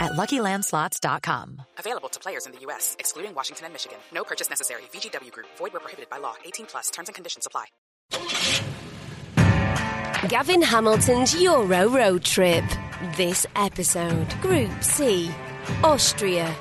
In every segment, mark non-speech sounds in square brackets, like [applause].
at LuckyLandSlots.com. Available to players in the U.S., excluding Washington and Michigan. No purchase necessary. VGW Group. Void where prohibited by law. 18 plus. Terms and conditions apply. Gavin Hamilton's Euro Road Trip. This episode, Group C, Austria.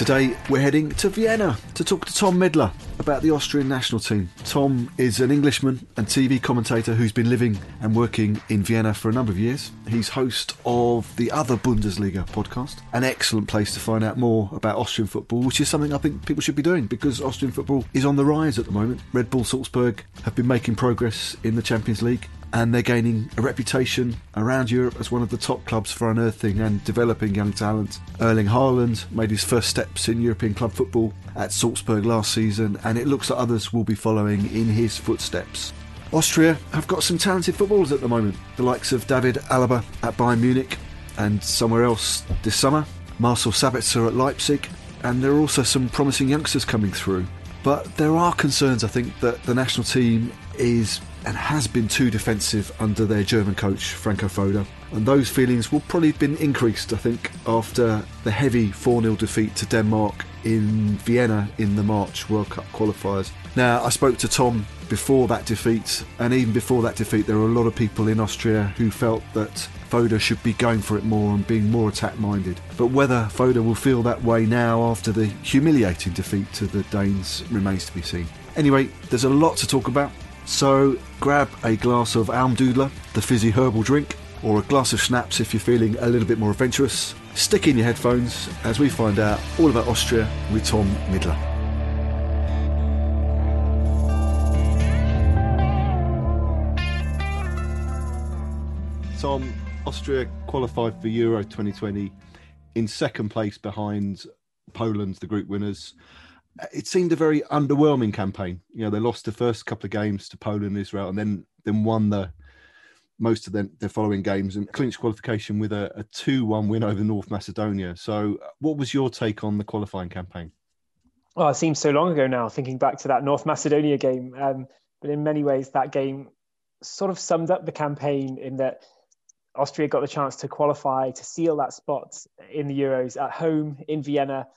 Today, we're heading to Vienna to talk to Tom Midler about the Austrian national team. Tom is an Englishman and TV commentator who's been living and working in Vienna for a number of years. He's host of the other Bundesliga podcast, an excellent place to find out more about Austrian football, which is something I think people should be doing because Austrian football is on the rise at the moment. Red Bull Salzburg have been making progress in the Champions League and they're gaining a reputation around Europe as one of the top clubs for unearthing and developing young talent. Erling Haaland made his first steps in European club football at Salzburg last season, and it looks like others will be following in his footsteps. Austria have got some talented footballers at the moment, the likes of David Alaba at Bayern Munich and somewhere else this summer, Marcel Sabitzer at Leipzig, and there are also some promising youngsters coming through. But there are concerns, I think, that the national team is and has been too defensive under their German coach, Franco Foda. And those feelings will probably have been increased, I think, after the heavy 4 0 defeat to Denmark in Vienna in the March World Cup qualifiers. Now, I spoke to Tom before that defeat, and even before that defeat, there were a lot of people in Austria who felt that Foda should be going for it more and being more attack minded. But whether Foda will feel that way now after the humiliating defeat to the Danes remains to be seen. Anyway, there's a lot to talk about. So grab a glass of Almdudler, the fizzy herbal drink, or a glass of schnapps if you're feeling a little bit more adventurous. Stick in your headphones as we find out all about Austria with Tom Midler. Tom, Austria qualified for Euro 2020 in second place behind Poland, the group winners it seemed a very underwhelming campaign. You know, they lost the first couple of games to Poland and Israel, and then then won the most of the, their following games and clinched qualification with a, a two-one win over North Macedonia. So, what was your take on the qualifying campaign? Well, it seems so long ago now, thinking back to that North Macedonia game. Um, but in many ways, that game sort of summed up the campaign in that Austria got the chance to qualify to seal that spot in the Euros at home in Vienna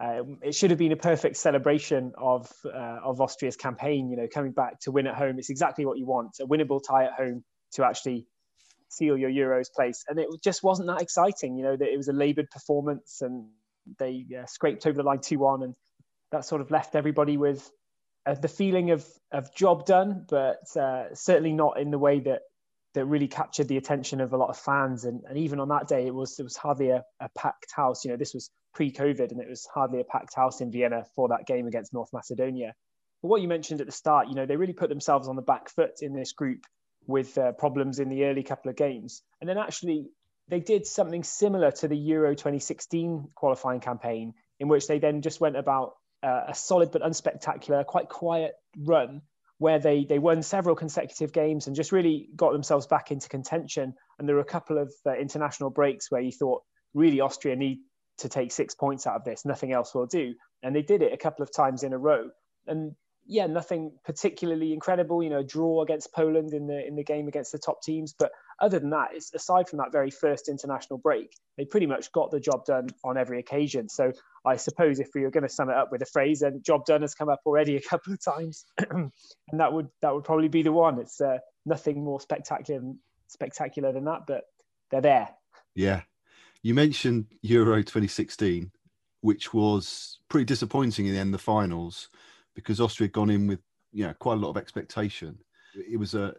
uh, it should have been a perfect celebration of uh, of Austria's campaign. You know, coming back to win at home, it's exactly what you want: a winnable tie at home to actually seal your Euros place. And it just wasn't that exciting. You know, that it was a laboured performance, and they uh, scraped over the line two one, and that sort of left everybody with uh, the feeling of of job done, but uh, certainly not in the way that that really captured the attention of a lot of fans. And, and even on that day, it was it was hardly a, a packed house. You know, this was pre-COVID, and it was hardly a packed house in Vienna for that game against North Macedonia. But what you mentioned at the start, you know, they really put themselves on the back foot in this group with uh, problems in the early couple of games, and then actually they did something similar to the Euro 2016 qualifying campaign, in which they then just went about uh, a solid but unspectacular, quite quiet run where they they won several consecutive games and just really got themselves back into contention. And there were a couple of uh, international breaks where you thought really Austria need to take six points out of this, nothing else will do. And they did it a couple of times in a row. and yeah, nothing particularly incredible. You know, draw against Poland in the in the game against the top teams, but other than that, it's, aside from that very first international break, they pretty much got the job done on every occasion. So I suppose if we were going to sum it up with a phrase, then "job done" has come up already a couple of times, [clears throat] and that would that would probably be the one. It's uh, nothing more spectacular spectacular than that, but they're there. Yeah, you mentioned Euro 2016, which was pretty disappointing in the end, the finals, because Austria had gone in with you know quite a lot of expectation. It was a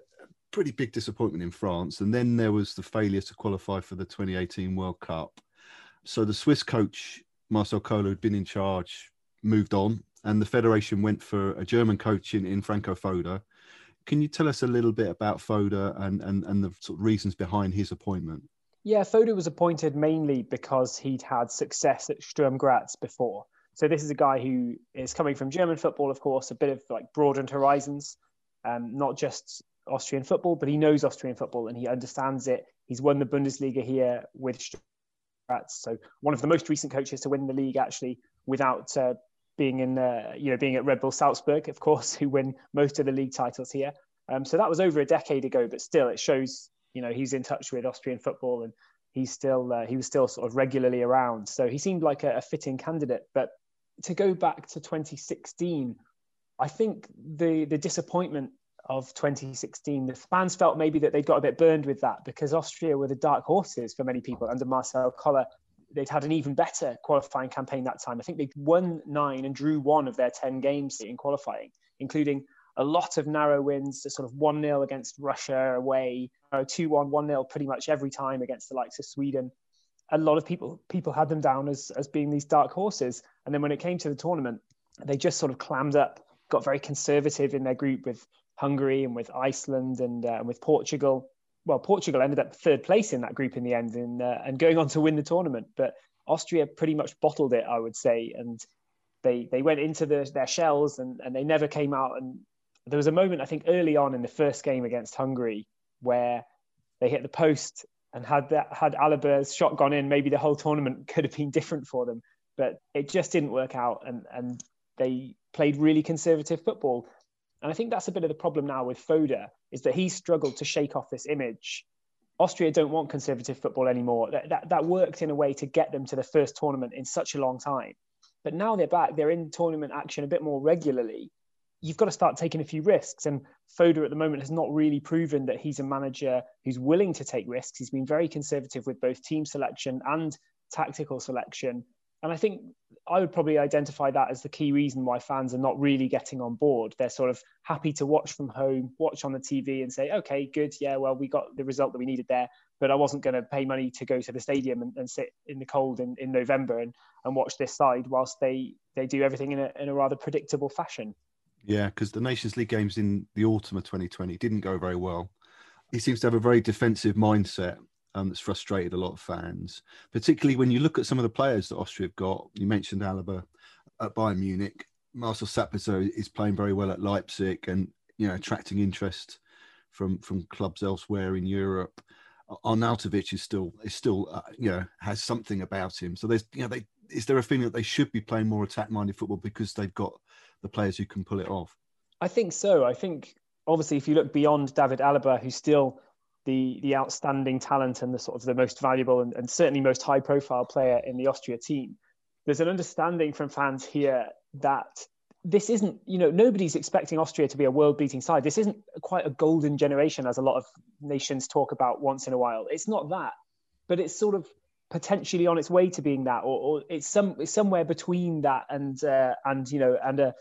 pretty big disappointment in France, and then there was the failure to qualify for the 2018 World Cup. So the Swiss coach Marcel Koller, who'd been in charge, moved on, and the federation went for a German coach in, in Franco Foda. Can you tell us a little bit about Foda and, and, and the sort of reasons behind his appointment? Yeah, Foda was appointed mainly because he'd had success at Sturm Graz before. So this is a guy who is coming from German football, of course, a bit of like broadened horizons, um, not just Austrian football, but he knows Austrian football and he understands it. He's won the Bundesliga here with Sturm Graz, so one of the most recent coaches to win the league actually without uh, being in, uh, you know, being at Red Bull Salzburg, of course, [laughs] who win most of the league titles here. Um, so that was over a decade ago, but still, it shows you know he's in touch with Austrian football and he's still uh, he was still sort of regularly around. So he seemed like a, a fitting candidate. But to go back to 2016, I think the the disappointment of 2016, the fans felt maybe that they got a bit burned with that because Austria were the dark horses for many people under Marcel Koller. They'd had an even better qualifying campaign that time. I think they won nine and drew one of their 10 games in qualifying, including a lot of narrow wins, sort of 1 0 against Russia away, 2 1, 1 0 pretty much every time against the likes of Sweden. A lot of people people had them down as, as being these dark horses. And then when it came to the tournament, they just sort of clammed up, got very conservative in their group with Hungary and with Iceland and, uh, and with Portugal. Well, Portugal ended up third place in that group in the end and, uh, and going on to win the tournament. But Austria pretty much bottled it, I would say. And they they went into the, their shells and, and they never came out and there was a moment I think early on in the first game against Hungary where they hit the post and had that had Alaba's shot gone in, maybe the whole tournament [laughs] could have been different for them. But it just didn't work out, and and they played really conservative football. And I think that's a bit of the problem now with Foda is that he struggled to shake off this image. Austria don't want conservative football anymore. That, that, that worked in a way to get them to the first tournament in such a long time. But now they're back, they're in tournament action a bit more regularly you've got to start taking a few risks. And Foda at the moment has not really proven that he's a manager who's willing to take risks. He's been very conservative with both team selection and tactical selection. And I think I would probably identify that as the key reason why fans are not really getting on board. They're sort of happy to watch from home, watch on the TV and say, okay, good. Yeah, well, we got the result that we needed there, but I wasn't going to pay money to go to the stadium and, and sit in the cold in, in November and, and watch this side whilst they, they do everything in a, in a rather predictable fashion. Yeah, because the Nations League games in the autumn of 2020 didn't go very well. He seems to have a very defensive mindset um, that's frustrated a lot of fans, particularly when you look at some of the players that Austria have got. You mentioned Alaba at Bayern Munich. Marcel Sabitzer is playing very well at Leipzig and you know attracting interest from from clubs elsewhere in Europe. Arnautovic is still is still uh, you know has something about him. So there's you know they is there a feeling that they should be playing more attack minded football because they've got the players who can pull it off? I think so. I think obviously if you look beyond David Alaba, who's still the the outstanding talent and the sort of the most valuable and, and certainly most high profile player in the Austria team, there's an understanding from fans here that this isn't, you know, nobody's expecting Austria to be a world beating side. This isn't quite a golden generation as a lot of nations talk about once in a while. It's not that, but it's sort of potentially on its way to being that, or, or it's some it's somewhere between that and uh, and you know and a,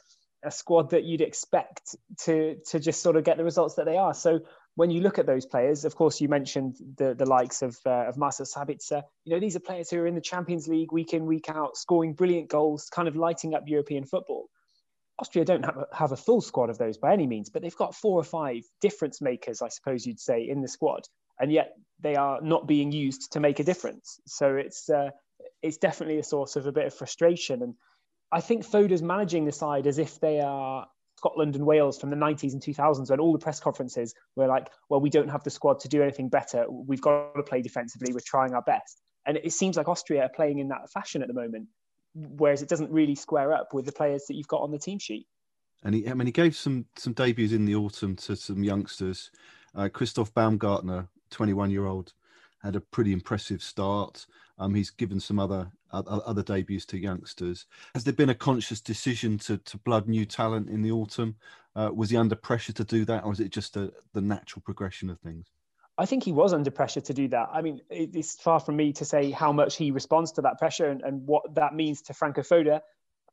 a squad that you'd expect to to just sort of get the results that they are. So when you look at those players, of course, you mentioned the the likes of uh, of Marcel Sabitzer. You know, these are players who are in the Champions League week in week out, scoring brilliant goals, kind of lighting up European football. Austria don't have a, have a full squad of those by any means, but they've got four or five difference makers, I suppose you'd say, in the squad and yet they are not being used to make a difference. So it's uh, it's definitely a source of a bit of frustration. And I think Foda's managing the side as if they are Scotland and Wales from the 90s and 2000s when all the press conferences were like, well, we don't have the squad to do anything better. We've got to play defensively. We're trying our best. And it seems like Austria are playing in that fashion at the moment, whereas it doesn't really square up with the players that you've got on the team sheet. and he I mean he gave some some debuts in the autumn to some youngsters. Uh, Christoph Baumgartner, 21 year old, had a pretty impressive start. Um, he's given some other other debuts to youngsters. Has there been a conscious decision to to blood new talent in the autumn? Uh, was he under pressure to do that, or is it just a, the natural progression of things? I think he was under pressure to do that. I mean, it's far from me to say how much he responds to that pressure and, and what that means to Franco Foda.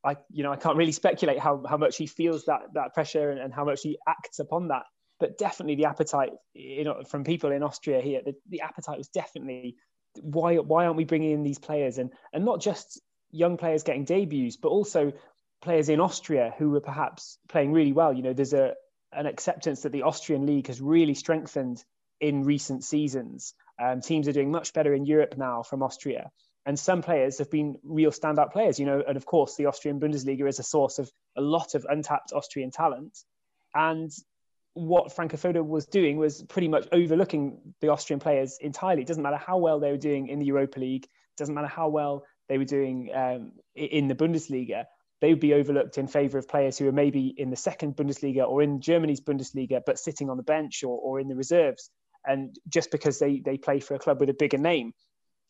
I, you know, I can't really speculate how, how much he feels that that pressure and, and how much he acts upon that. But definitely the appetite, you know, from people in Austria here, the, the appetite was definitely why why aren't we bringing in these players and and not just young players getting debuts, but also players in Austria who were perhaps playing really well. You know, there's a an acceptance that the Austrian league has really strengthened in recent seasons. Um, teams are doing much better in Europe now from Austria. And some players have been real standout players, you know, and of course, the Austrian Bundesliga is a source of a lot of untapped Austrian talent. And what Franco Foda was doing was pretty much overlooking the Austrian players entirely. It doesn't matter how well they were doing in the Europa League, doesn't matter how well they were doing um, in the Bundesliga. They would be overlooked in favour of players who are maybe in the second Bundesliga or in Germany's Bundesliga, but sitting on the bench or, or in the reserves and just because they they play for a club with a bigger name.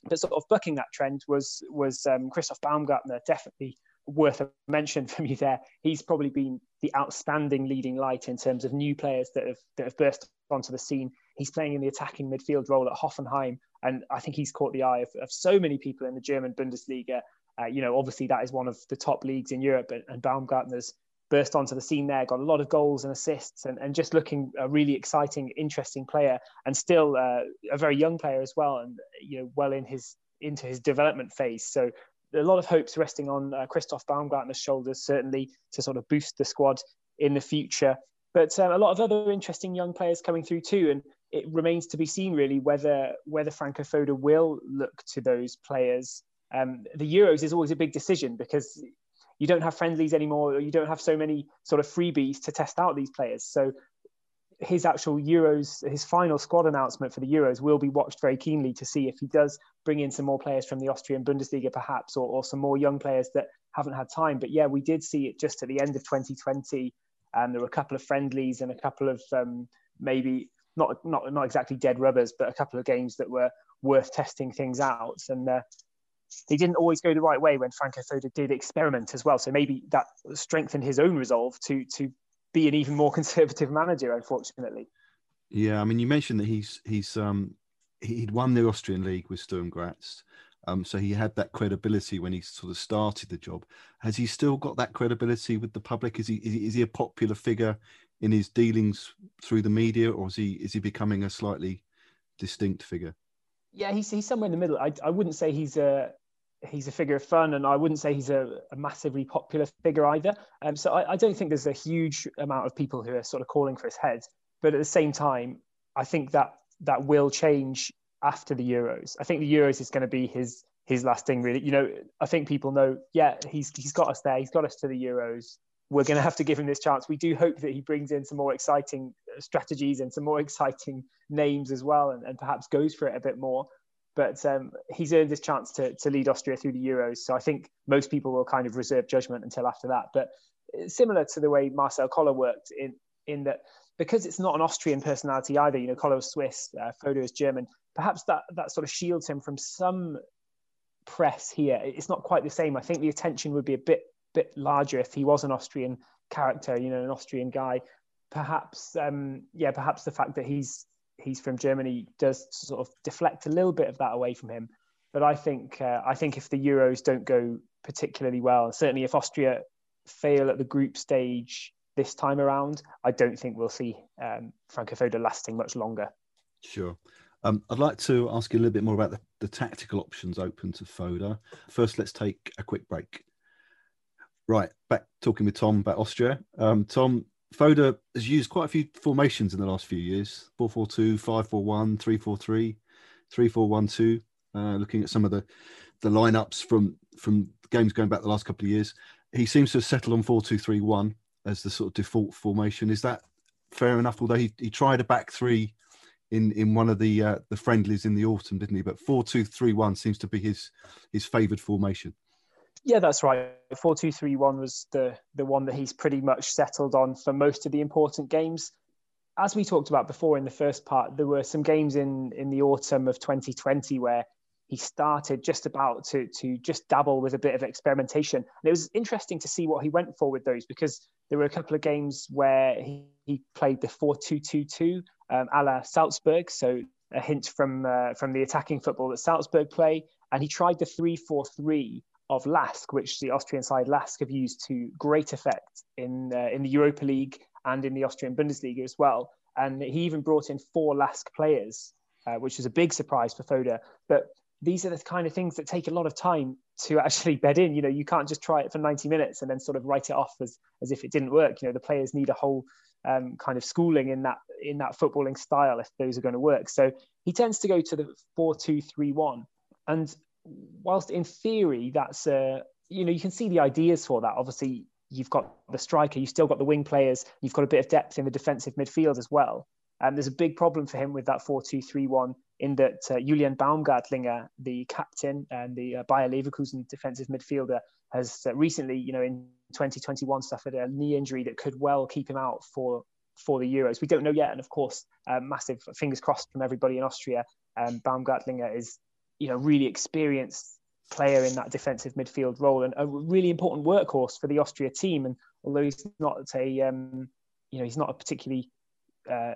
But sort of bucking that trend was was um, Christoph Baumgartner definitely worth a mention [laughs] from you there. He's probably been the outstanding leading light in terms of new players that have that have burst onto the scene. He's playing in the attacking midfield role at Hoffenheim, and I think he's caught the eye of, of so many people in the German Bundesliga. Uh, you know, obviously that is one of the top leagues in Europe, and, and Baumgartner's burst onto the scene there, got a lot of goals and assists, and, and just looking a really exciting, interesting player, and still uh, a very young player as well, and you know well in his into his development phase. So a lot of hopes resting on uh, Christoph Baumgartner's shoulders, certainly to sort of boost the squad in the future. But um, a lot of other interesting young players coming through too, and it remains to be seen really whether whether Franco Foda will look to those players. Um, the Euros is always a big decision because you don't have friendlies anymore, or you don't have so many sort of freebies to test out these players. So his actual Euros, his final squad announcement for the Euros will be watched very keenly to see if he does bring in some more players from the Austrian Bundesliga, perhaps, or, or some more young players that haven't had time. But yeah, we did see it just at the end of 2020. And there were a couple of friendlies and a couple of um, maybe not not not exactly dead rubbers, but a couple of games that were worth testing things out. And uh, they didn't always go the right way when Franco Foda did experiment as well. So maybe that strengthened his own resolve to to be an even more [laughs] conservative manager. Unfortunately. Yeah, I mean, you mentioned that he's he's um he'd won the Austrian league with Sturm Graz. Um, so he had that credibility when he sort of started the job. Has he still got that credibility with the public? Is he is he, is he a popular figure in his dealings through the media, or is he is he becoming a slightly distinct figure? Yeah, he's he's somewhere in the middle. I I wouldn't say he's a he's a figure of fun, and I wouldn't say he's a, a massively popular figure either. Um, so I, I, don't think there's a huge amount of people who are sort of calling for his head. But at the same time, I think that that will change after the Euros. I think the Euros is going to be his his last thing, really. You know, I think people know, yeah, he's he's got us there. He's got us to the Euros. We're going to have to give him this chance. We do hope that he brings in some more exciting strategies and some more [laughs] exciting names as well, and, and perhaps goes for it a bit more but um, he's earned his chance to, to lead Austria through the Euros. So I think most people will kind of reserve judgment until after that. But uh, similar to the way Marcel Koller worked in in that because it's not an Austrian personality either. You know, Koller is Swiss, uh, is German. Perhaps that that sort of shields him from some press here. It's not quite the same. I think the attention would be a bit bit larger if he was an Austrian character. You know, an Austrian guy. Perhaps, um, yeah, perhaps the fact that he's he's from Germany does sort of deflect a little bit of that away from him. But I think uh, I think if the Euros don't go particularly well, certainly if Austria fail at the group stage this time around, I don't think we'll see um, Franco Foda lasting much longer. Sure. Um, I'd like to ask you a little bit more about the, the tactical options open to Foda. First, let's take a quick break. Right, back talking with Tom about Austria. Um, Tom, Foda has used quite a few formations in the last few years 4 4 2, 5 4 1, 3 4 3, 3 4 1 2. Uh, looking at some of the, the lineups from, from games going back the last couple of years, he seems to have settled on 4 2 3 1 as the sort of default formation. Is that fair enough? Although he, he tried a back three in, in one of the uh, the friendlies in the autumn, didn't he? But 4 2 3 1 seems to be his, his favoured formation. Yeah, that's right. Four two three one was the the one that he's pretty much settled on for most of the important games. As we talked about before in the first part, there were some games in in the autumn of 2020 where he started just about to to just dabble with a bit of experimentation. And it was interesting to see what he went for with those because there were a couple of games where he, he played the 4-2-2-2 um, a la Salzburg, so a hint from uh, from the attacking football that Salzburg play, and he tried the 3-4-3 of Lask, which the Austrian side Lask have used to great effect in uh, in the Europa League and in the Austrian Bundesliga as well. And he even brought in four Lask players, uh, which was a big surprise for Foda. But these are the kind of things that take a lot of time to [laughs] actually bed in. You know, you can't just try it for 90 minutes and then sort of write it off as, as if it didn't work. You know, the players need a whole um, kind of schooling in that in that footballing style if those are going to work. So he tends to go to the 4-2-3-1. And whilst in theory that's uh, you know, you can see the ideas for that. Obviously, you've got the striker, you've still got the wing players, you've got a bit of depth in the defensive midfield as well. And um, there's a big problem for him with that 4-2-3-1 in that uh, Julian Baumgartlinger, the captain and the uh, Bayer Leverkusen defensive midfielder, has uh, recently, you know, in 2021 suffered a knee injury that could well keep him out for for the Euros. We don't know yet, and of course, uh, massive fingers crossed from everybody in Austria. Um, Baumgartlinger is, you know, really experienced player in that defensive midfield role and a really important workhorse for the Austria team. And although he's not a, um, you know, he's not a particularly uh,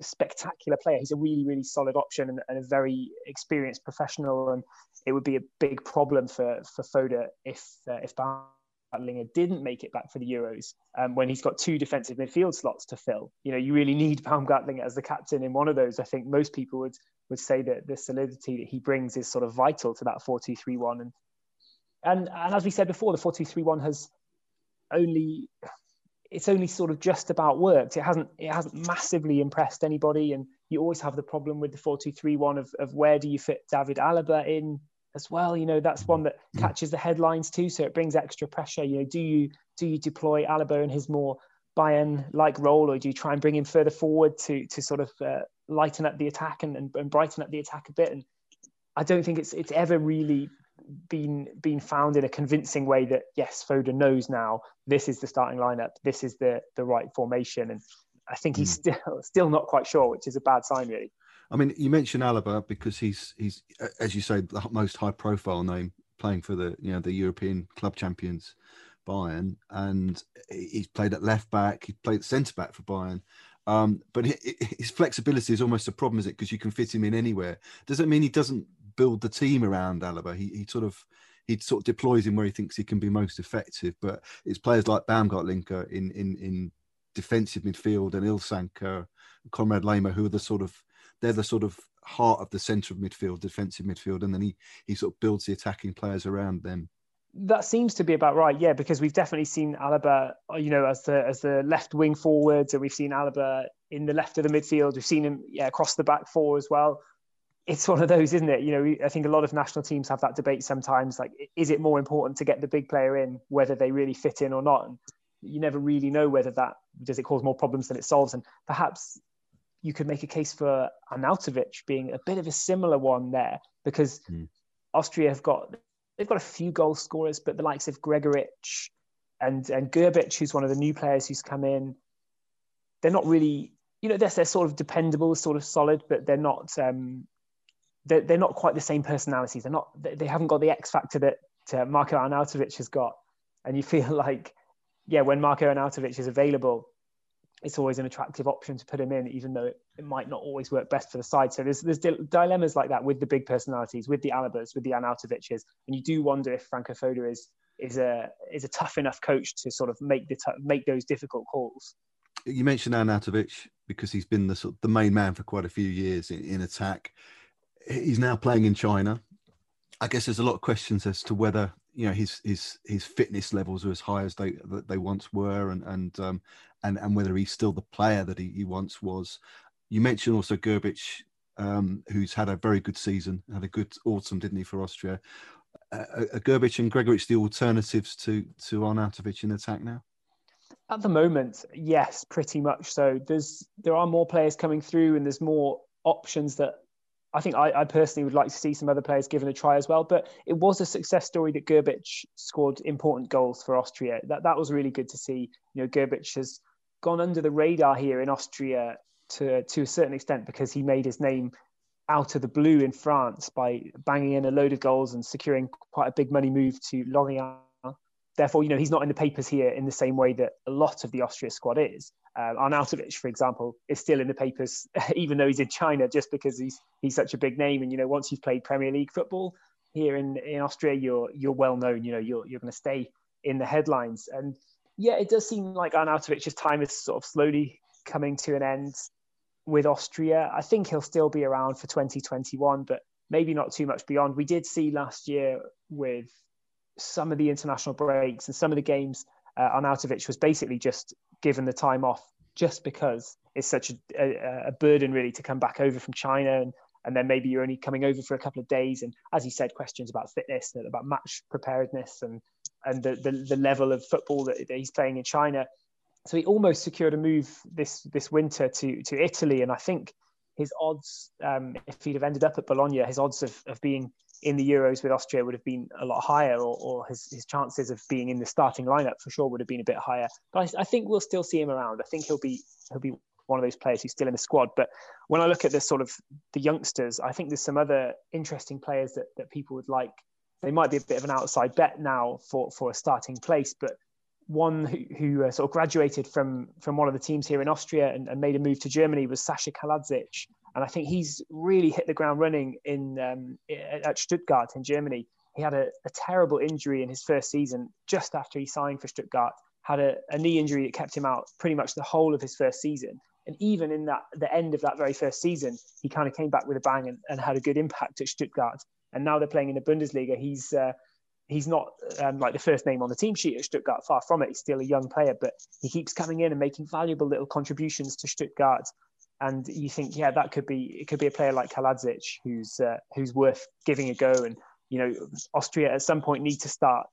spectacular player. He's a really, really solid option and, and, a very experienced professional. And it would be a big problem for for Foda if uh, if Baumgartlinger didn't make it back for the Euros um, when he's got two defensive midfield slots to fill. You know, you really need Baumgartlinger as the captain in one of those. I think most people would would say that the solidity that he brings is sort of vital to that four-two-three-one. And and and as we said before, the four-two-three-one has only it's only sort of just about worked. It hasn't it hasn't massively impressed anybody, and you always have the problem with the four two three one of of where do you fit David Alaba in as well. You know that's one that mm. catches the headlines too, so it brings extra pressure. You know, do you do you deploy Alaba in his more Bayern like role, or do you try and bring him further forward to to sort of uh, lighten up the attack and, and, and brighten up the attack a bit? And I don't think it's it's ever really been been found in a convincing way that yes, Foda knows now this is the starting lineup, this is the the right formation, and I think he's mm. still [laughs] still not quite sure, which is a bad sign, really. I mean, you mentioned Alaba because he's he's as you say the most high profile name playing for the you know the European club champions Bayern, and he's played at left back, he played centre back for Bayern. Um, but his flexibility is almost a problem, is it? Because you can fit him in anywhere. Does it mean he doesn't build the team around Alaba. He, he sort of he sort of deploys him where he thinks he can be most effective. But it's players like Baumgartlinger in in in defensive midfield and Ilsanker, Konrad Laimer, who are the sort of they're the sort of heart of the centre of midfield, defensive midfield, and then he he sort of builds the attacking players around them. That seems to be about right, yeah, because we've definitely seen Alaba, you know, as the as the left wing forwards, and we've seen Alaba in the left of the midfield. We've seen him, yeah, across the back four as well it's one of those, isn't it? You know, I think a lot of national teams have that debate sometimes. Like, is it more important to get the big player in, whether they really fit in or not? And you never really know whether that does it cause more problems than it solves. And perhaps you could make a case for Arnautovic being a bit of a similar one there, because mm. Austria have got they've got a few goal scorers, but the likes of Gregoritsch and and Grbic, who's one of the new players who's come in, they're not really. You know, they're, they're sort of dependable, sort of solid, but they're not um, they're, they're not quite the same personalities. They're not. They haven't got the X factor that uh, Marko Arnautovic has got. And you feel [laughs] like, yeah, when Marko Arnautovic is available, it's always an attractive option to put him in, even though it, it might not always work best for the side. So there's there's dilemmas like that with the big personalities, with the Alabas, with the Arnautoviches, and you do wonder if Franco Foda is is a is a tough enough coach to sort of make the t- make those difficult calls. You mentioned Arnautovic because he's been the sort of the main man for quite a few years in, in attack he's now playing in China. I guess there's a lot of questions as to whether you know his his his fitness levels are as high as they they once were, and and um, and and whether he's still the player that he, he once was. You mentioned also Grbic, um, who's had a very good season, had a good autumn, didn't he, for Austria? Uh, are Grbic and Gregoritsch the alternatives to to Arnautovic in attack now? At the moment, yes, pretty much so. There's there are more players coming through, and there's more options that I think I, I, personally would like to see some other players given a try as well. But it was a success story that Grbic scored important goals for Austria. That that was really good to see. You know, Grbic has gone under the radar here in Austria to to a certain extent because he made his name out of the blue in France by banging in a load of goals and securing quite a big money move to Lorient. Therefore, you know, he's not in the papers here in the same way that a lot of the Austria squad is. Um, Arnautovic, for example, is still in the papers, [laughs] even though he's in China, just because he's he's such a big name. And you know, once you've played Premier League football here in, in Austria, you're you're well known. You know, you're you're going to stay in the headlines. And yeah, it does seem like Arnautovic's time is sort of slowly coming to an end with Austria. I think he'll still be around for 2021, but maybe not too much beyond. We did see last year with some of the international breaks and some of the games, uh, Arnautovic was basically just given the time off just because it's such a, a, a, burden really to come back over from China and and then maybe you're only coming over for a couple of days and as you said questions about fitness and about match preparedness and and the, the, the level of football that, that he's playing in China so he almost secured a move this this winter to to Italy, and I think his odds, um, if he'd have ended up at Bologna, his odds of, of being in the Euros with Austria would have been a lot higher, or, or his, his chances of being in the starting lineup for sure would have been a bit higher. But I, I think we'll still see him around. I think he'll be he'll be one of those players who's still in the squad. But when I look at the sort of the youngsters, I think there's some other interesting players that, that people would like. They might be a bit of an outside bet now for, for a starting place, but one who, who uh, sort of graduated from from one of the teams here in Austria and, and, made a move to Germany was Sasha Kalajdzic, and I think he's really hit the ground running in um, at Stuttgart in Germany. He had a, a, terrible injury in his first season just after he signed for Stuttgart. Had a, a, knee injury that kept him out pretty much the whole of his first season. And even in that the end of that very first season, he kind of came back with a bang and, and had a good impact at Stuttgart. And now they're playing in the Bundesliga. He's uh, he's not um, like the first name on the team sheet at Stuttgart. Far from it. He's still a young player, but he keeps coming in and making valuable little contributions to Stuttgart. And you think, yeah, that could be it. Could be a player like Kalajdzic who's uh, who's worth giving a go. And you know, Austria at some point need to start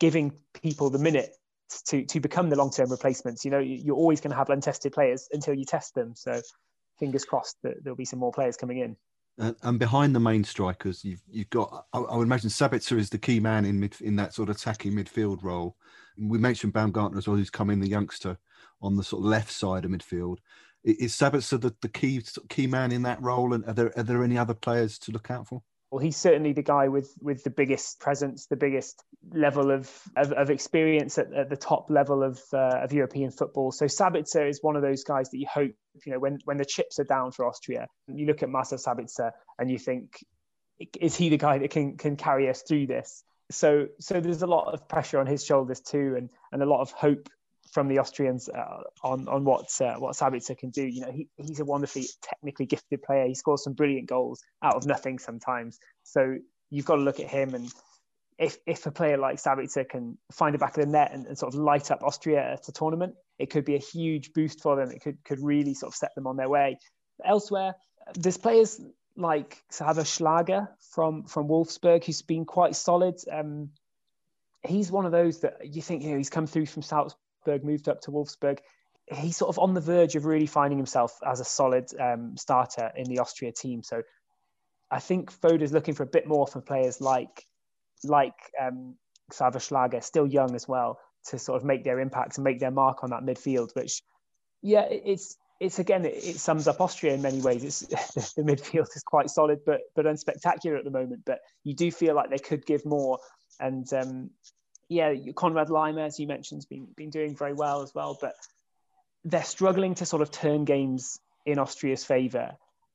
giving people the minute to to become the long term replacements. You know, you're always going to have untested players until you test them. So, fingers crossed that there'll be some more players coming in. And behind the main strikers, you've you've got. I, I, would imagine Sabitzer is the key man in mid in that sort of attacking midfield role. We mentioned Baumgartner as well, who's come in the youngster on the sort of left side of midfield. Is Sabitzer the, the key key man in that role? And are there are there any other players to look out for? Well, he's certainly the guy with with the biggest presence, the biggest level of of, of experience at, at, the top level of uh, of European football. So Sabitzer is one of those guys that you hope, you know, when when the chips are down for Austria, you look at Marcel Sabitzer and you think, is he the guy that can can carry us through this? So so there's a lot of pressure on his shoulders too, and and a lot of hope from the Austrians uh, on on what uh, what Sabitzer can do. You know, he, he's a wonderfully technically gifted player. He scores some brilliant goals out of nothing sometimes. So you've got to look at him and. If, if a player like Sabitzer can find the back of the net and, and sort of light up Austria at a tournament, it could be a huge boost for them. It could could really sort of set them on their way. Elsewhere, there's players like Xaver Schlager from from Wolfsburg, who's been quite solid. Um, he's one of those that you think you know he's come through from South Wolfsburg, moved up to Wolfsburg. He's sort of on the verge of really finding himself as a solid um, starter in the Austria team. So I think is looking for a bit more from players like like um, Xaver Schlager, still young as well, to sort of make their impact and make their mark on that midfield. Which, yeah, it's it's again it, it sums up Austria in many ways. It's [laughs] the midfield is quite solid, but but unspectacular at the moment. But you do feel like they could give more, and um, yeah, Konrad Laimer, as you mentioned, has been been doing very well as well, but they're struggling to sort of turn games in Austria's favour,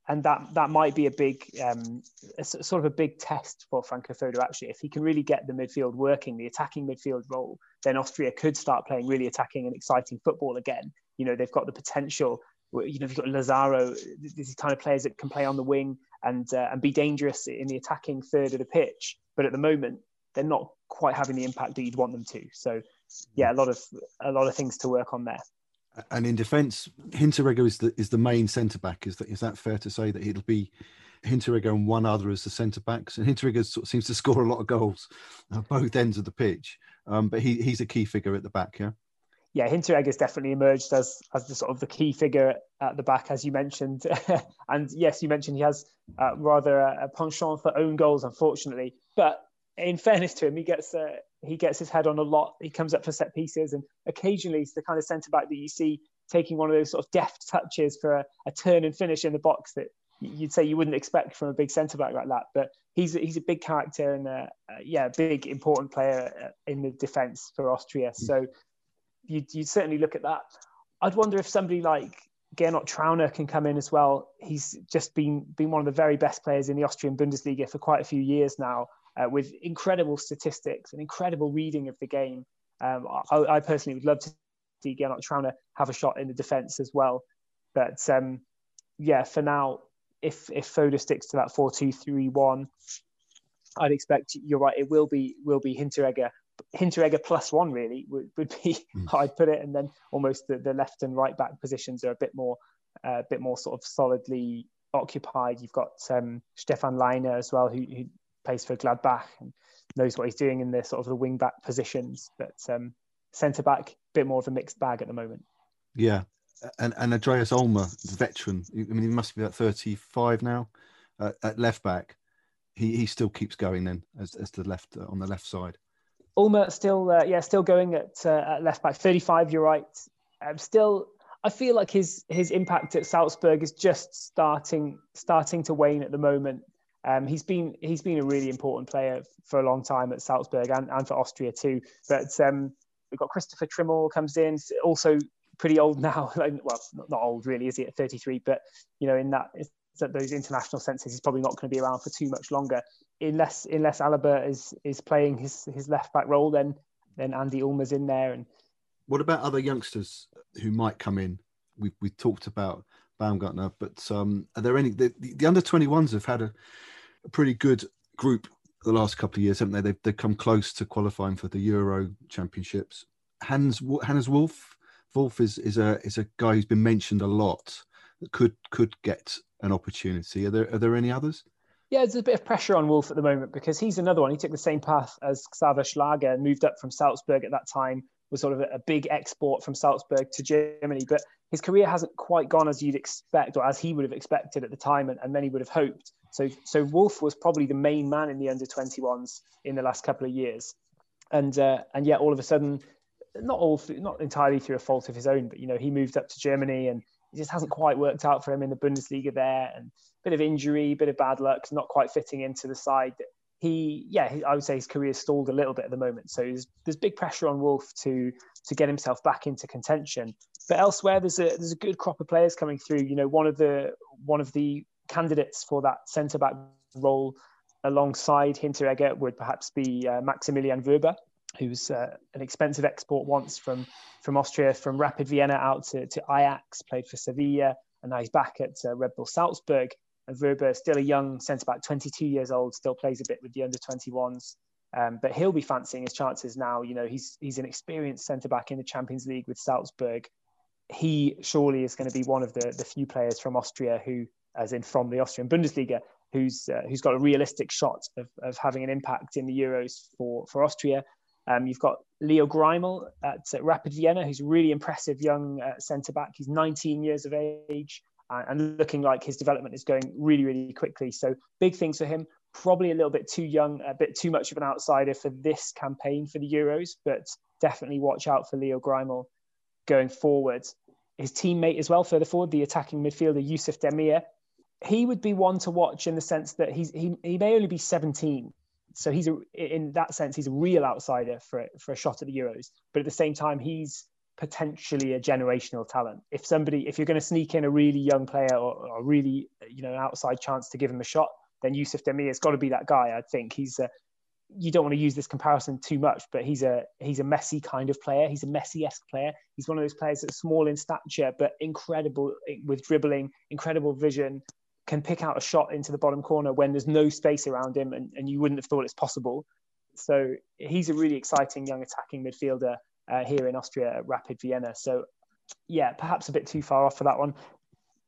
and that that might be a big um, a, sort of a big test for Franco Foda. Actually, if he can really get the midfield working, the attacking midfield role, then Austria could start playing really attacking and exciting football again. You know, they've got the potential. You know, you've got Lazaro, these kind of players that can play on the wing and uh, and be dangerous in the attacking third of the pitch. But at the moment, they're not quite having the impact that you'd want them to. So, yeah, a lot of a lot of things to work on there. And in defence, Hinteregger is the is the main centre back. Is that is that fair to say that it'll be Hinteregger and one other as the centre backs? And Hinteregger sort of seems to [laughs] score a lot of goals at both ends of the pitch, um, but he he's a key figure at the back. Yeah. yeah, Hinteregger has definitely emerged as as the sort of the key figure at the back, as you mentioned. [laughs] and yes, you mentioned he has uh, rather a, a, penchant for own goals, unfortunately. But in fairness to him, he gets uh, he gets his head on a lot. He comes up for set pieces, and occasionally he's the kind of centre back that you see taking one of those sort of deft touches for a, a turn and finish in the box that you'd say you wouldn't expect from a big centre back like that. But he's he's a big character and uh, uh, yeah, big important player uh, in the defence for Austria. So you'd, you'd certainly look at that. I'd wonder if somebody like Gernot Trauner can come in as well. He's just been been one of the very best players in the Austrian Bundesliga for quite a few years now, uh, with incredible statistics and incredible reading of the game. Um, I, I, personally would love to see Gernot Trauner have a shot in the defence as well. But um, yeah, for now, if if Foda sticks to that four two three one, I'd expect you're right. It will be will be Hinteregger Hinteregger plus one really would, would be mm. [laughs] how I'd put it, and then almost the, the left and right back positions are a bit more uh, a bit more sort of solidly occupied. You've got um, Stefan Lainer as well, who, who, plays for Gladbach and knows what he's doing in the sort of the wing back positions. But um, centre back, a bit more of a mixed bag at the moment. Yeah, and and Andreas Ulmer, veteran. I mean, he must be about thirty five now uh, at left back. He he still keeps going then as as the left uh, on the left side. Ulmer still, uh, yeah, still going at, uh, at left back. 35, you're right. Um, still, I feel like his his impact at Salzburg is just starting starting to wane at the moment. Um, he's been he's been a really important player for a long time at Salzburg and, and for Austria too. But um, we've got Christopher Trimmel comes in, also pretty old [laughs] now. well, not, old really, is he at 33? But you know, in that that those international senses, he's probably not going to be around for too much longer, unless unless Alaba is is playing his his left back role. Then then Andy Ulmer's in there. And what about other youngsters who might come in? We we talked about Baumgartner, but um, are there any? The, the under twenty ones have had a, a, pretty good group the last couple of years, haven't they? They've, they've come close to qualifying for the Euro Championships. Hans Hannes Wolf Wolf is is a is a guy who's been mentioned a lot that could could get an opportunity. Are there are there any others? Yeah, there's a bit of pressure on Wolf at the moment because he's another one. He took the same path as Xaver Schlager moved up from Salzburg at that time, was sort of a big export from Salzburg to Germany. But his career hasn't quite gone as you'd expect or as he would have expected at the time and, and many would have hoped. So, so Wolf was probably the main man in the under 21s in the last couple of years. And, uh, and yet all of a sudden, not all, not entirely through a fault of his own, but, you know, he moved up to Germany and it just hasn't quite worked out for him in the Bundesliga there, and a bit of injury, bit of bad luck, not quite fitting into the side. He, yeah, I would say his career stalled a little bit at the moment. So there's, there's big pressure on Wolf to to get himself back into contention. But elsewhere, there's a there's a good crop of players coming through. You know, one of the one of the candidates for that centre back role alongside Hinteregger would perhaps be uh, Maximilian Wöber, who's uh, an expensive export once from from Austria, from Rapid Vienna out to, to Ajax, played for Sevilla, and now he's back at uh, Red Bull Salzburg. And still a young centre back, 22 years old, still plays a bit with the under 21s. Um, but he'll be fancying his chances now. You know, he's he's an experienced centre back in the Champions League with Salzburg. He surely is going to be one of the the few players from Austria who, as in from the Austrian Bundesliga, who's uh, who's got a realistic shot of, of having an impact in the Euros for for Austria. Um, you've got Leo Greiml at, at, Rapid Vienna, who's a really impressive young uh, centre back. He's 19 years of age Uh, and looking like his development is going really, really quickly. So big things for him. Probably a little bit too young, a bit too much of an outsider for this campaign for the Euros, but definitely watch out for Leo Greiml going forward. His teammate as well, further forward, the attacking midfielder Yusuf Demir, he would be one to watch in the sense that he's he, he may only be 17 so he's a, in that sense he's a real outsider for for a shot at the Euros. But at the same time, he's potentially a generational talent. If somebody, if you're going to sneak in a really young player or, a really you know outside chance to give him a shot, then Yusuf Demir has got to be that guy. I think he's a. You don't want to use this comparison too much, but he's a he's a Messi kind of player. He's a Messi-esque player. He's one of those players that's small in stature but incredible eh, with dribbling, incredible vision, can pick out a shot into the bottom corner when there's no space around him and, and you wouldn't have thought it's possible. So he's a really exciting young attacking midfielder uh, here in Austria at Rapid Vienna. So yeah, perhaps a bit too far off for that one.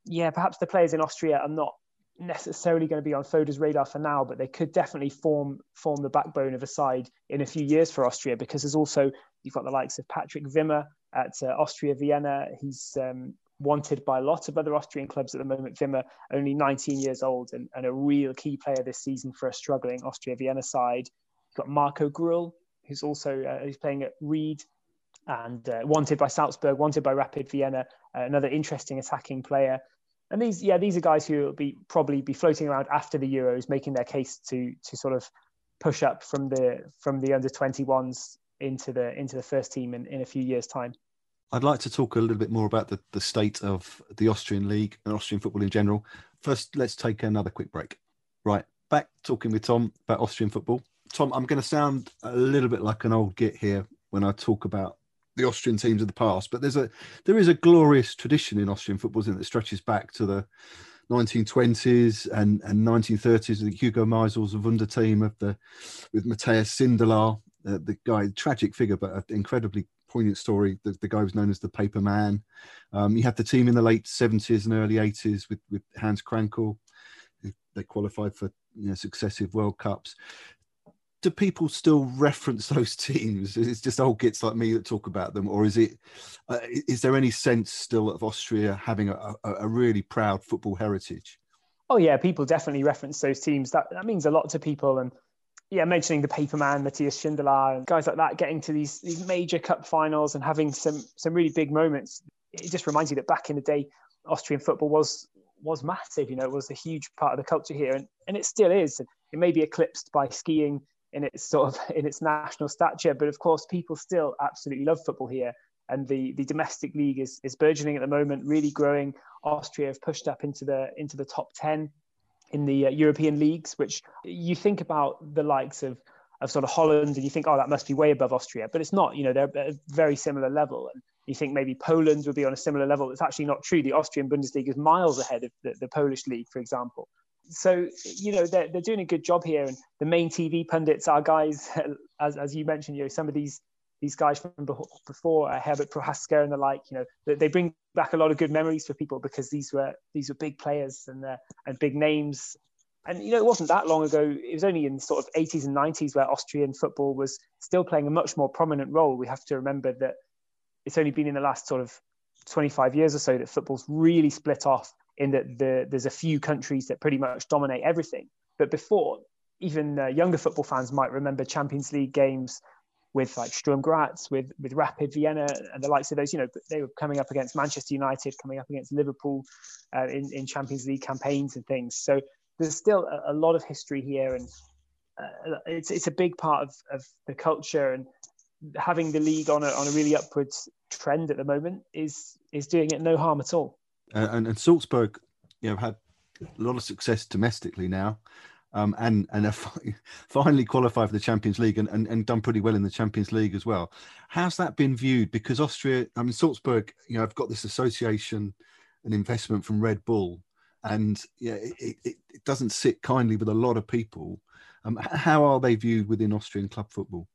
Yeah, perhaps the players in Austria are not necessarily going to be on Foda's radar for now, but they could definitely form form the backbone of a side in a few years for Austria because there's also you've got the likes of Patrick Wimmer at uh, Austria Vienna. He's um, wanted by a lot of other Austrian clubs at the moment. Wimmer, only 19 years old and, and, a real key player this season for a struggling Austria Vienna side. You've got Marco Grüll, who's also uh, who's playing at Ried and uh, wanted by Salzburg, wanted by Rapid Vienna, uh, another interesting attacking player. And these, yeah, these are guys who will be probably be floating around after the Euros, making their case to to sort of push up from the from the under 21s into the into the first team in, in a few years' time. I'd like to talk a little bit more about the, the state of the Austrian league and Austrian football in general. First, let's take another quick break. Right, back talking with Tom about Austrian football. Tom, I'm going to sound a little bit like an old git here when I talk about the Austrian teams of the past, but there's a there is a glorious tradition in Austrian football it, that stretches back to the 1920s and, and 1930s. The Hugo Meisl's Wunder team of the with Matthias Sindelar, uh, the guy, tragic figure, but an incredibly poignant story. The, the guy was known as the Paper Man. Um, you had the team in the late 70s and early 80s with, with Hans Krankl. They qualified for you know, successive World Cups. Do people still reference those [laughs] teams? It's just old gits like me that talk about them, or is it? Uh, is there any sense still of Austria having a, a, a really proud football heritage? Oh yeah, people definitely reference those teams. That that means a lot to people, and yeah, mentioning the Paperman, Matthias Sindelar, and guys like that getting to these these major cup finals and having some some really big moments. It just reminds you that back in the day, Austrian football was was massive. You know, it was a huge part of the culture here, and, and it still is. It may be eclipsed by skiing in its sort of in its national stature, but of course, people still absolutely love football here. And the, the domestic league is, is burgeoning at the moment, really growing. Austria have pushed up into the into the top ten in the uh, European leagues, which you think about the likes of of sort of Holland, and you think, oh, that must be way above Austria, but it's not. You know, they're at a very similar level, and you think maybe Poland would be on a similar level. It's actually not true. The Austrian Bundesliga is miles ahead of the, the Polish league, for example. So you know they're they're doing a good job here, and the main TV pundits are guys, [laughs] as as you mentioned, you know, some of these these guys from before, uh, Herbert Prohaska and the like, you know, they bring back a lot of good memories for people because these were these were big players and uh, and big names. And you know, it wasn't that long ago. It was only in sort of 80s and 90s where Austrian football was still playing a much more prominent role. We have to remember that it's only been in the last sort of 25 years or so that football's really split off in that the, there's a few countries that pretty much dominate everything. But before, even uh, younger football fans might remember Champions League games with like Sturm Graz, with with Rapid Vienna, and the likes of those. You know, they were coming up against Manchester United, coming up against Liverpool uh, in in Champions League campaigns and things. So there's still a, a lot of history here, and uh, it's it's a big part of of the culture and having the league on a on a really upwards trend at the moment is is doing it no harm at all. Uh, and, and Salzburg, you know, had a lot of success domestically now um, and and [laughs] finally qualified for the Champions League and, and, and done pretty well in the Champions League as well. How's that been viewed? Because Austria, I mean Salzburg, you know, I've got this association and investment from Red Bull, and yeah, it, it, it doesn't sit kindly with a lot of people. Um, how are they viewed within Austrian club football?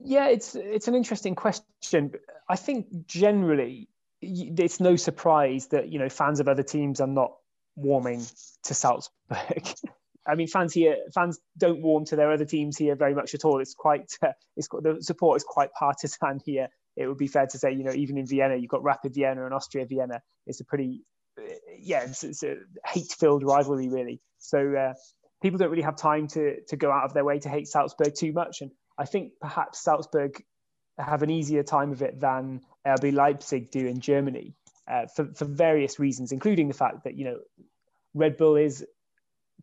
Yeah, it's it's an interesting question. I think generally it's no surprise that you know fans of other teams are not warming to Salzburg. [laughs] I mean, fans here, fans don't warm to their other teams here very much at all. It's quite, uh, it's the support is quite partisan here. It would be fair to say, you know, even in Vienna, you've got Rapid Vienna and Austria Vienna. It's a pretty, uh, yeah, it's, it's a hate-filled rivalry, really. So uh, people don't really have time to to go out of their way to hate Salzburg too much. And I think perhaps Salzburg have an easier time of it than RB Leipzig do in Germany uh, for for various reasons, including the fact that you know Red Bull is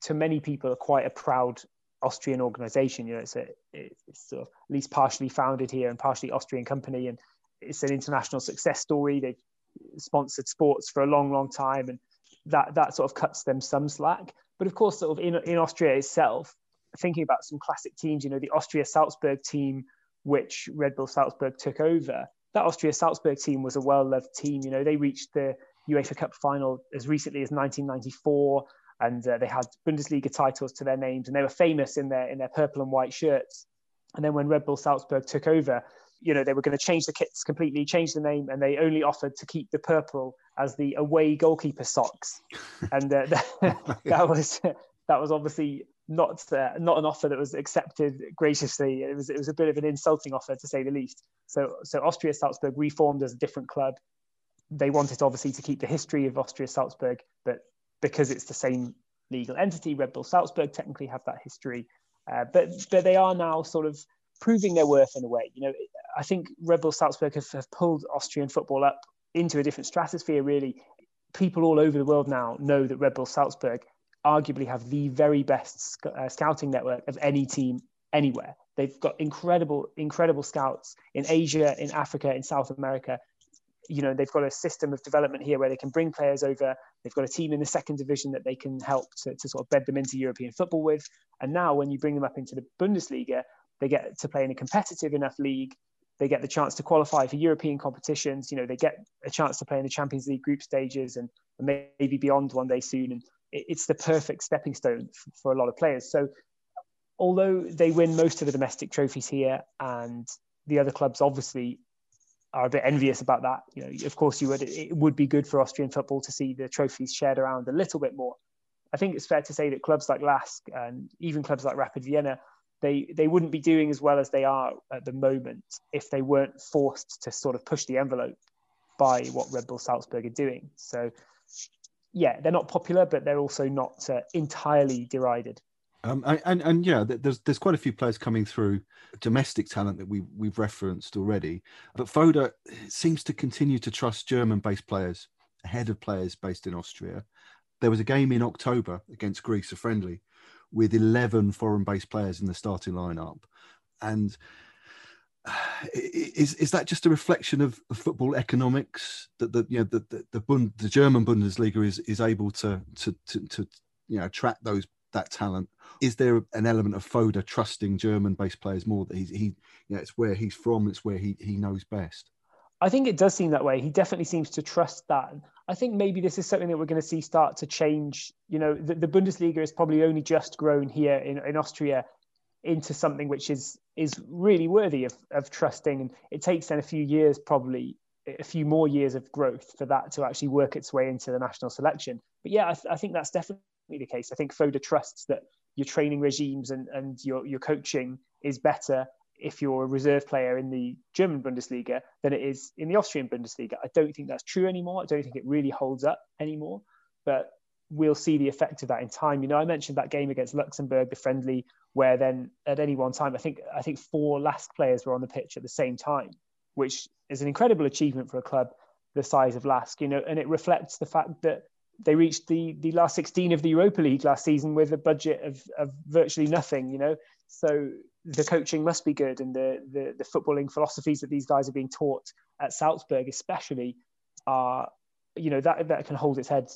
to many people, quite a proud Austrian organization. You know, it's a it's sort of at least partially founded here and partially Austrian company, and it's an international success story. They've sponsored sports for a long, long time, and that that sort of cuts them some slack. But of course, sort of in in Austria itself, thinking about some classic teams, you know, the Austria Salzburg team, which Red Bull Salzburg took over. That Austria Salzburg team was a well loved team. You know, they reached the UEFA Cup final as recently as 1994 and uh, they had Bundesliga titles to their names, and they were famous in their in their purple and white shirts. And then when Red Bull Salzburg took over, you know they were going to change the kits completely, change the name, and they only offered to keep the purple as the away goalkeeper socks, [laughs] and uh, that, [laughs] that was that was obviously not uh, not an offer that was accepted graciously. It was it was a bit of an insulting offer to say the least. So so Austria Salzburg reformed as a different club. They wanted obviously to keep the history of Austria Salzburg, but because it's the same legal entity, Red Bull Salzburg technically have that history. Uh, but but they are now sort of proving their worth in a way. You know, I think Red Bull Salzburg have, have pulled Austrian football up into a different stratosphere. Really, people all over the world now know that Red Bull Salzburg arguably have the very best sc- uh, scouting network of any team anywhere. They've got incredible, incredible scouts in Asia, in Africa, in South America. You know, they've got a system of development here where they can bring players over. They've got a team in the second division that they can help to, to sort of bed them into European football with. And now, when you bring them up into the Bundesliga, they get to play in a competitive enough league. They get the chance to qualify for European competitions. You know, they get a chance to play in the Champions League group stages and, maybe beyond one day soon. And it's the perfect stepping stone for a lot of players. So, although they win most of the domestic trophies here, and the other clubs obviously are a bit envious about that, you know, of course, you would. It would be good for Austrian football to see the trophies shared around a little bit more. I think it's fair to say that clubs like LASK and even clubs like Rapid Vienna, they they wouldn't be doing as well as they are at the moment if they weren't forced to sort of push the envelope by what Red Bull Salzburg are doing. So yeah, they're not popular, but they're also not uh, entirely derided. Um, and and yeah, there's there's quite a few players coming through domestic talent that we we've referenced already, but Foda seems to continue to trust German-based players ahead of players based in Austria. There was a game in October against Greece, a friendly, with 11 foreign-based players in the starting lineup, and is is that just a reflection of, football economics that the you know the the, the, Bund, the German Bundesliga is is able to, to to to you know attract those that talent? Is there an element of Foda trusting German-based players more that he's he you know, it's where he's from, it's where he he knows best? I think it does seem that way. He definitely seems to trust that. I think maybe this is something that we're going to see start to change. You know, the, the Bundesliga is probably only just grown here in, in Austria into something which is is really worthy of, of trusting. And it takes then a few years, probably a few more years of growth for that to actually work its way into the national selection. But yeah, I, th- I think that's definitely the case. I think Foda trusts that your training regimes and, and your, your coaching is better if you're a reserve player in the German Bundesliga than it is in the Austrian Bundesliga. I don't think that's true anymore. I don't think it really holds up anymore. But we'll see the effect of that in time. You know, I mentioned that game against Luxembourg, the friendly, where then at any one time, I think I think four LASK players were on the pitch at the same time, which is an incredible achievement for a club the size of LASK. You know, and it reflects the fact that they reached the the last 16 of the Europa League last season with a budget of, of virtually nothing. You know, so the coaching must be good, and the, the the footballing philosophies that these guys are being taught at Salzburg, especially, are you know that that can hold its head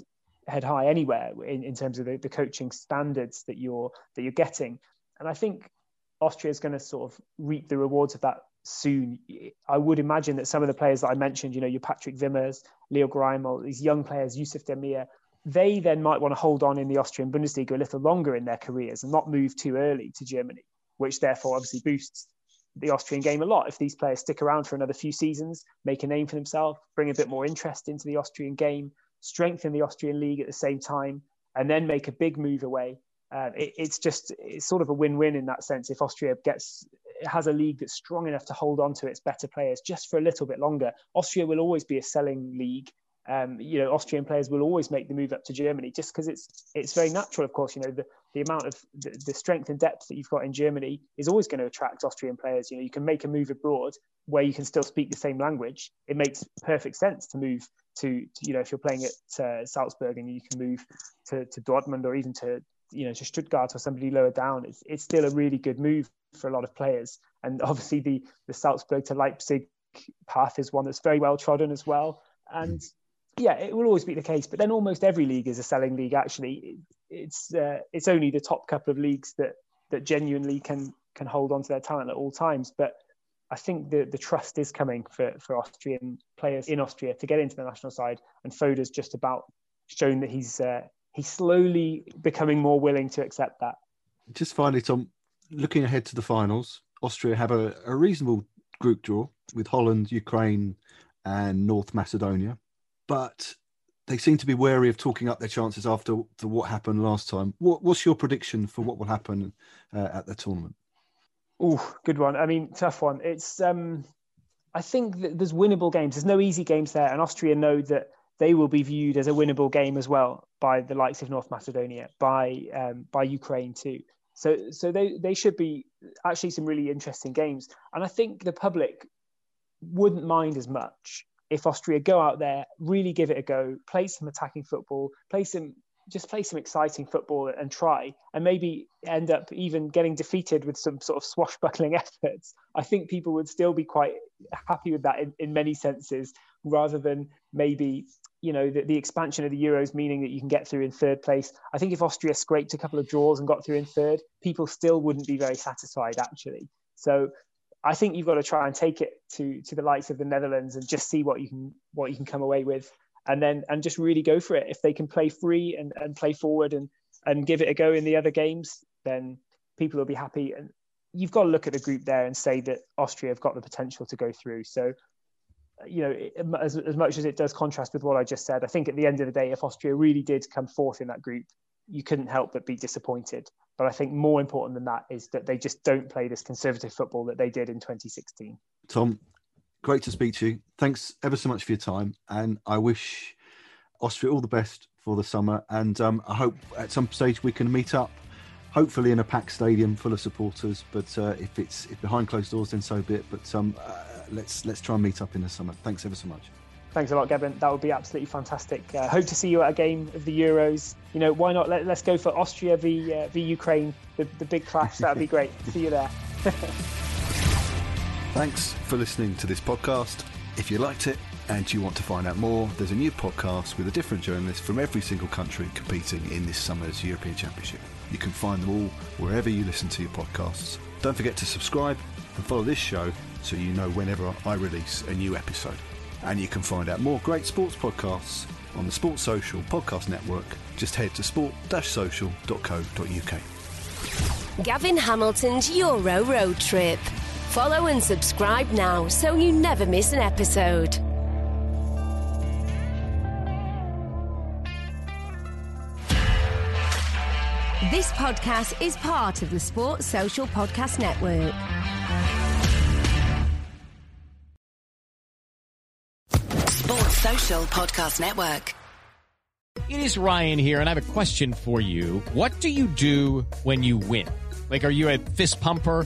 head high anywhere in, in terms of the, the coaching standards that you're that you're getting. And I think Austria is going to sort of reap the rewards of that soon. I would imagine that some of the players that I mentioned, you know, your Patrick Wimmers, Leo Greiml, these young players, Yusuf Demir, they then might want to hold on in the Austrian Bundesliga a little longer in their careers and not move too early to Germany, which therefore obviously boosts the Austrian game a lot. If these players stick around for another few seasons, make a name for themselves, bring a bit more interest into the Austrian game, strengthen the Austrian league at the same time, and then make a big move away. Uh, it, it's just it's sort of a win-win in that sense. If Austria gets has a league that's strong enough to hold on to its better players just for a little bit longer, Austria will always be a selling league. Um, you know, Austrian players will always make the move up to Germany just because it's it's very natural. Of course, you know the, the amount of the, the strength and depth that you've got in Germany is always going to attract Austrian players. You know, you can make a move abroad where you can still speak the same language. It makes perfect sense to move to, to you know if you're playing at uh, Salzburg and you can move to, to Dortmund or even to you know to Stuttgart or somebody lower down. It's it's still a really good move for a lot of players. And obviously the the Salzburg to Leipzig path is one that's very well trodden as well. And yeah, it will always be the case. But then almost every league is a selling league. Actually, it's uh, it's only the top couple of leagues that that genuinely can can hold on to their talent at all times. But I think the, the trust is coming for, for Austrian players in Austria to get into the national side, and Foda's just about shown that he's uh, he's slowly becoming more willing to accept that. Just finally, Tom, looking ahead to the finals, Austria have a, a reasonable group draw with Holland, Ukraine, and North Macedonia, but they seem to be wary of talking up their chances after what happened last time. What, what's your prediction for what will happen uh, at the tournament? Oh, good one. I mean, tough one. It's um, I think that there's winnable games. There's no easy games there, and Austria know that they will be viewed as a winnable game as well by the likes of North Macedonia, by um, by Ukraine too. So so they they should be actually some really interesting games, and I think the public wouldn't mind as much if Austria go out there, really give it a go, play some attacking football, play some just play some exciting football and try, and maybe end up even getting defeated with some sort of swashbuckling [laughs] efforts. I think people would still be quite happy with that in, in many senses, rather than maybe you know the, the expansion of the Euros meaning that you can get through in third place. I think if Austria scraped a couple of draws and got through in third, people still wouldn't be very satisfied actually. So I think you've got to try and take it to to the likes of the Netherlands and just see what you can what you can come away with, and then and just really go for it. If they can play free and, and play forward and and give it a go in the other games, then people will be happy. And you've got to look at the group there and say that Austria have got the potential to go through. So, you know, as, as much as it does contrast with what I just said, I think at the end of the day, if Austria really did come fourth in that group, you couldn't help but be disappointed. But I think more important than that is that they just don't play this conservative football that they did in 2016. Tom, great to speak to you. Thanks ever so much for your time. And I wish Austria all the best for the summer. And um, I hope at some stage we can meet up, hopefully in a packed stadium full of supporters. But uh, if it's if behind closed doors, then so be it. But um, uh, let's let's try and meet up in the summer. Thanks ever so much. Thanks a lot, Gavin. That would be absolutely fantastic. Uh, hope to see you at a game of the Euros. You know, why not? Let, us go for Austria v uh, v Ukraine, the, the big clash. That would be great. see you there. [laughs] Thanks for listening to this podcast. If you liked it and you want to find out more, there's a new podcast with a different journalist from every single country competing in this summer's European Championship. You can find them all wherever you listen to your podcasts. Don't forget to subscribe and follow this show so you know whenever I release a new episode. And you can find out more great sports podcasts on the Sports Social Podcast Network. Just head to sport-social.co.uk. Gavin Hamilton's Euro Road Trip. Follow and subscribe now so you never miss an episode. This podcast is part of the Sports Social Podcast Network. Sports Social Podcast Network. It is Ryan here, and I have a question for you. What do you do when you win? Like, are you a fist pumper?